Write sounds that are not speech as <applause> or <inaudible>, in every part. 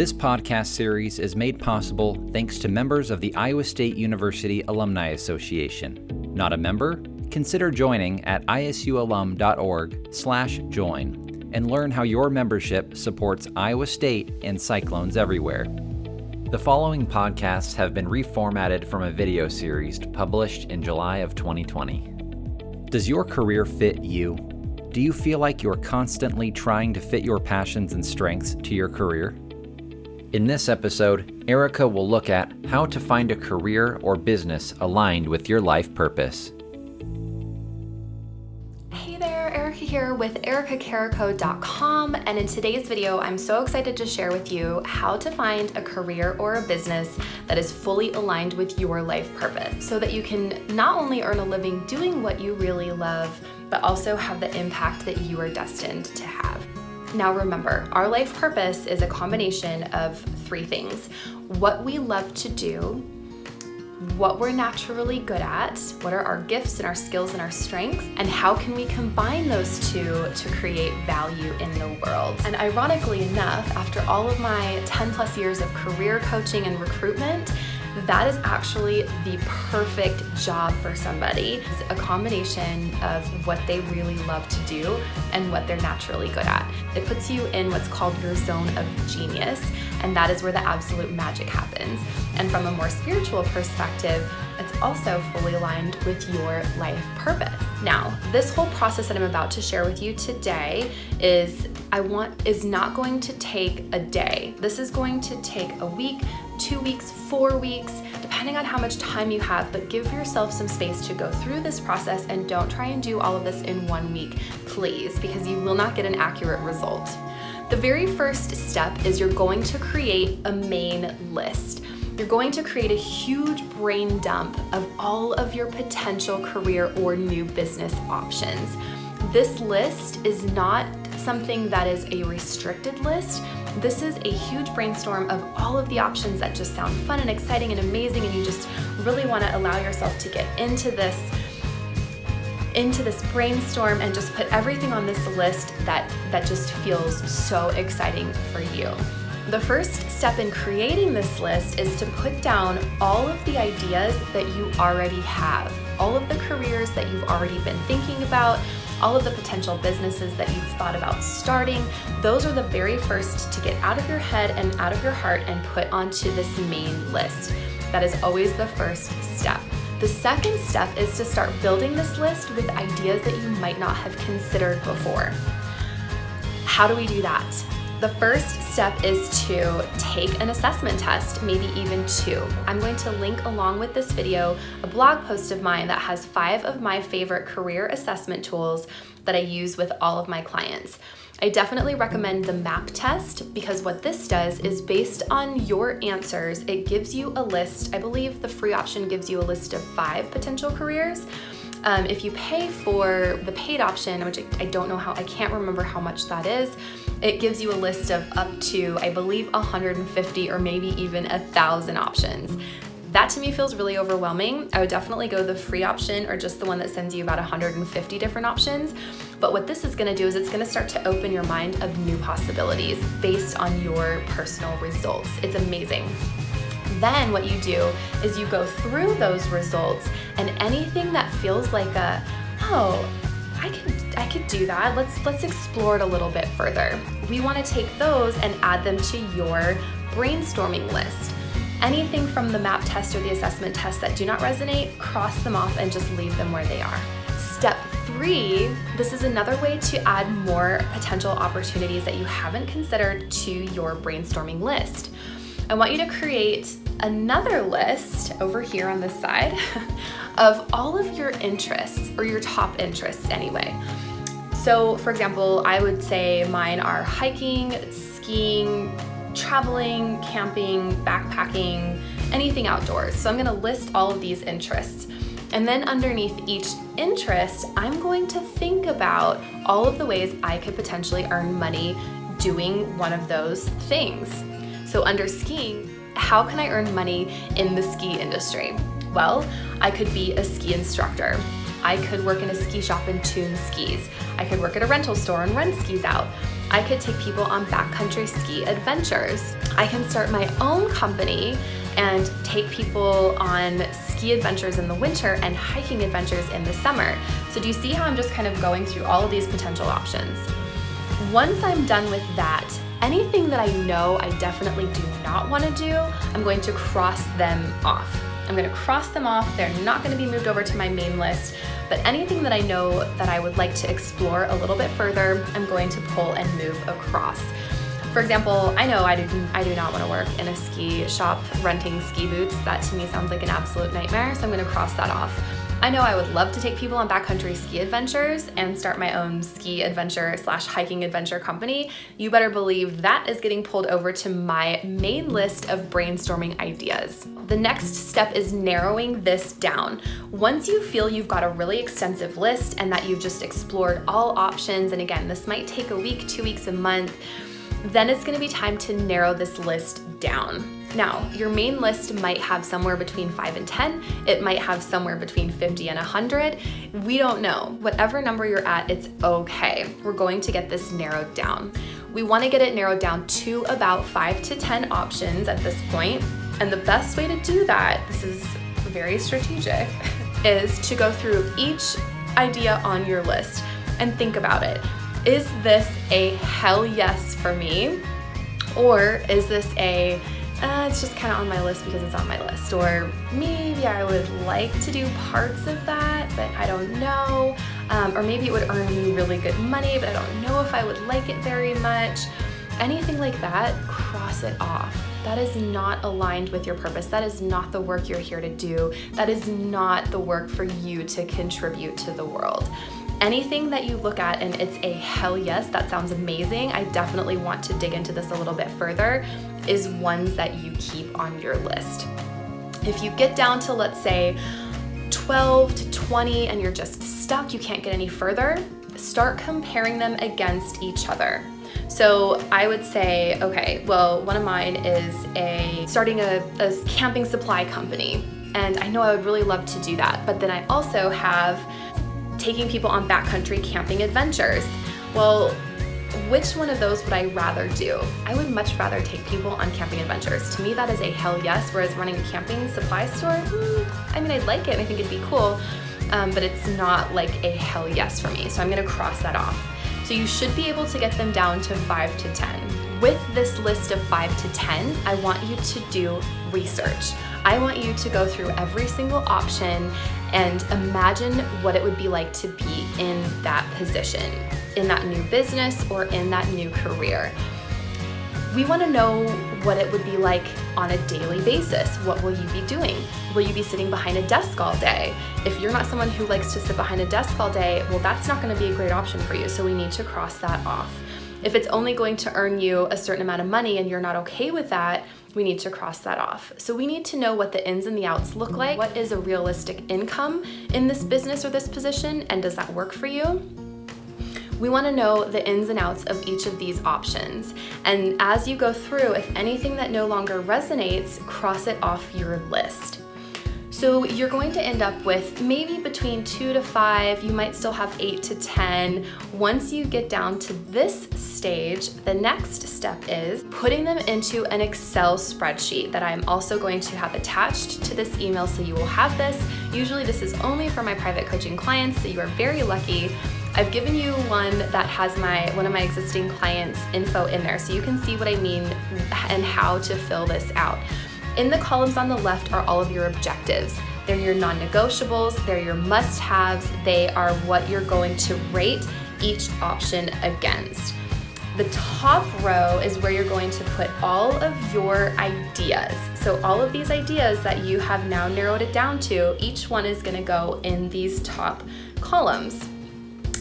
This podcast series is made possible thanks to members of the Iowa State University Alumni Association. Not a member? Consider joining at isualum.org/join and learn how your membership supports Iowa State and Cyclones everywhere. The following podcasts have been reformatted from a video series published in July of 2020. Does your career fit you? Do you feel like you're constantly trying to fit your passions and strengths to your career? In this episode, Erica will look at how to find a career or business aligned with your life purpose. Hey there, Erica here with ericacarico.com, and in today's video, I'm so excited to share with you how to find a career or a business that is fully aligned with your life purpose so that you can not only earn a living doing what you really love, but also have the impact that you are destined to have. Now, remember, our life purpose is a combination of three things what we love to do, what we're naturally good at, what are our gifts and our skills and our strengths, and how can we combine those two to create value in the world. And ironically enough, after all of my 10 plus years of career coaching and recruitment, that is actually the perfect job for somebody. It's a combination of what they really love to do and what they're naturally good at. It puts you in what's called your zone of genius, and that is where the absolute magic happens. And from a more spiritual perspective, also fully aligned with your life purpose. Now, this whole process that I'm about to share with you today is I want is not going to take a day. This is going to take a week, two weeks, four weeks, depending on how much time you have, but give yourself some space to go through this process and don't try and do all of this in one week, please, because you will not get an accurate result. The very first step is you're going to create a main list. You're going to create a huge brain dump of all of your potential career or new business options. This list is not something that is a restricted list. This is a huge brainstorm of all of the options that just sound fun and exciting and amazing, and you just really want to allow yourself to get into this into this brainstorm and just put everything on this list that that just feels so exciting for you. The first step in creating this list is to put down all of the ideas that you already have, all of the careers that you've already been thinking about, all of the potential businesses that you've thought about starting. Those are the very first to get out of your head and out of your heart and put onto this main list. That is always the first step. The second step is to start building this list with ideas that you might not have considered before. How do we do that? The first step is to take an assessment test, maybe even two. I'm going to link along with this video a blog post of mine that has five of my favorite career assessment tools that I use with all of my clients. I definitely recommend the MAP test because what this does is based on your answers, it gives you a list. I believe the free option gives you a list of five potential careers. Um, if you pay for the paid option, which I don't know how, I can't remember how much that is, it gives you a list of up to, I believe, 150 or maybe even a thousand options. That to me feels really overwhelming. I would definitely go the free option or just the one that sends you about 150 different options. But what this is gonna do is it's gonna start to open your mind of new possibilities based on your personal results. It's amazing. Then what you do is you go through those results and anything that feels like a, oh, I could I could do that. Let's let's explore it a little bit further. We want to take those and add them to your brainstorming list. Anything from the map test or the assessment test that do not resonate, cross them off and just leave them where they are. Step three, this is another way to add more potential opportunities that you haven't considered to your brainstorming list. I want you to create another list over here on this side <laughs> of all of your interests or your top interests anyway. So, for example, I would say mine are hiking, skiing, traveling, camping, backpacking, anything outdoors. So, I'm gonna list all of these interests. And then underneath each interest, I'm going to think about all of the ways I could potentially earn money doing one of those things. So, under skiing, how can I earn money in the ski industry? Well, I could be a ski instructor. I could work in a ski shop and tune skis. I could work at a rental store and rent skis out. I could take people on backcountry ski adventures. I can start my own company and take people on ski adventures in the winter and hiking adventures in the summer. So, do you see how I'm just kind of going through all of these potential options? Once I'm done with that, anything that I know I definitely do not want to do, I'm going to cross them off. I'm going to cross them off. They're not going to be moved over to my main list. But anything that I know that I would like to explore a little bit further, I'm going to pull and move across. For example, I know I do, I do not want to work in a ski shop renting ski boots. That to me sounds like an absolute nightmare, so I'm going to cross that off. I know I would love to take people on backcountry ski adventures and start my own ski adventure slash hiking adventure company. You better believe that is getting pulled over to my main list of brainstorming ideas. The next step is narrowing this down. Once you feel you've got a really extensive list and that you've just explored all options, and again, this might take a week, two weeks, a month then it's gonna be time to narrow this list down. Now, your main list might have somewhere between 5 and 10. It might have somewhere between 50 and 100. We don't know. Whatever number you're at, it's okay. We're going to get this narrowed down. We want to get it narrowed down to about 5 to 10 options at this point. And the best way to do that, this is very strategic, <laughs> is to go through each idea on your list and think about it. Is this a hell yes for me? Or is this a, uh, it's just kind of on my list because it's on my list? Or maybe I would like to do parts of that, but I don't know. Um, or maybe it would earn me really good money, but I don't know if I would like it very much. Anything like that, cross it off. That is not aligned with your purpose. That is not the work you're here to do. That is not the work for you to contribute to the world anything that you look at and it's a hell yes, that sounds amazing, I definitely want to dig into this a little bit further, is ones that you keep on your list. If you get down to, let's say, 12 to 20 and you're just stuck, you can't get any further, start comparing them against each other. So I would say, okay, well, one of mine is a starting a, a camping supply company. And I know I would really love to do that. But then I also have taking people on backcountry camping adventures. Well, which one of those would I rather do? I would much rather take people on camping adventures. To me, that is a hell yes, whereas running a camping supply store, hmm, I mean, I'd like it and I think it'd be cool, um, but it's not like a hell yes for me. So I'm gonna cross that off. So you should be able to get them down to five to 10. With this list of five to 10, I want you to do research. I want you to go through every single option and imagine what it would be like to be in that position, in that new business or in that new career. We want to know what it would be like on a daily basis. What will you be doing? Will you be sitting behind a desk all day? If you're not someone who likes to sit behind a desk all day, well, that's not going to be a great option for you. So we need to cross that off. If it's only going to earn you a certain amount of money and you're not okay with that, we need to cross that off. So we need to know what the ins and the outs look like. What is a realistic income in this business or this position, and does that work for you? We want to know the ins and outs of each of these options. And as you go through, if anything that no longer resonates, cross it off your list. So you're going to end up with maybe between two to five, you might still have eight to 10. Once you get down to this stage, the next step is putting them into an Excel spreadsheet that I'm also going to have attached to this email so you will have this. Usually this is only for my private coaching clients, so you are very lucky. I've given you one that has my one of my existing clients info in there so you can see what I mean and how to fill this out. In the columns on the left are all of your objectives. They're your non negotiables, they're your must haves, they are what you're going to rate each option against. The top row is where you're going to put all of your ideas. So, all of these ideas that you have now narrowed it down to, each one is going to go in these top columns.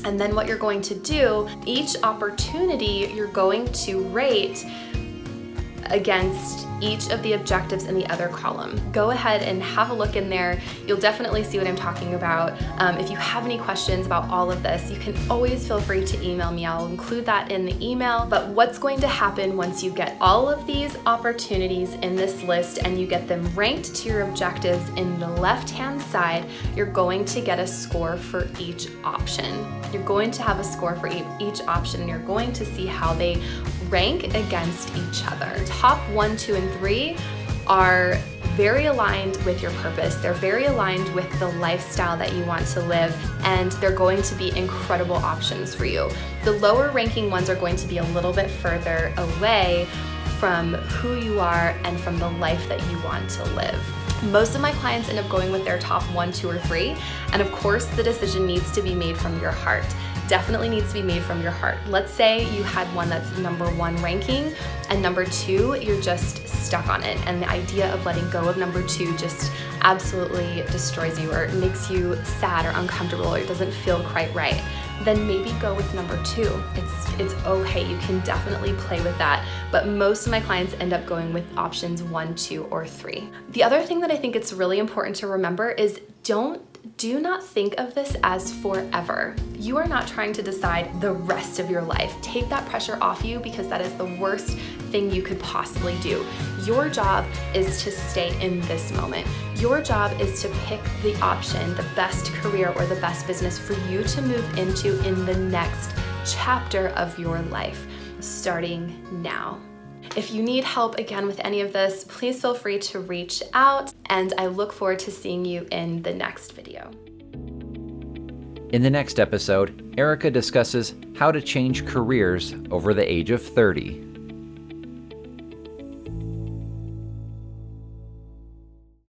And then, what you're going to do, each opportunity you're going to rate against each of the objectives in the other column. Go ahead and have a look in there. You'll definitely see what I'm talking about. Um, if you have any questions about all of this, you can always feel free to email me. I'll include that in the email. But what's going to happen once you get all of these opportunities in this list and you get them ranked to your objectives in the left hand side, you're going to get a score for each option. You're going to have a score for each option and you're going to see how they rank against each other. Top one, two, and three are very aligned with your purpose. They're very aligned with the lifestyle that you want to live, and they're going to be incredible options for you. The lower ranking ones are going to be a little bit further away from who you are and from the life that you want to live. Most of my clients end up going with their top one, two, or three, and of course, the decision needs to be made from your heart definitely needs to be made from your heart. Let's say you had one that's number one ranking, and number two, you're just stuck on it. And the idea of letting go of number two just absolutely destroys you, or makes you sad or uncomfortable, or it doesn't feel quite right. Then maybe go with number two. It's it's okay. You can definitely play with that. But most of my clients end up going with options one, two, or three. The other thing that I think it's really important to remember is don't do not think of this as forever. You are not trying to decide the rest of your life. Take that pressure off you because that is the worst thing you could possibly do. Your job is to stay in this moment. Your job is to pick the option, the best career or the best business for you to move into in the next chapter of your life, starting now. If you need help again with any of this, please feel free to reach out, and I look forward to seeing you in the next video. In the next episode, Erica discusses how to change careers over the age of 30.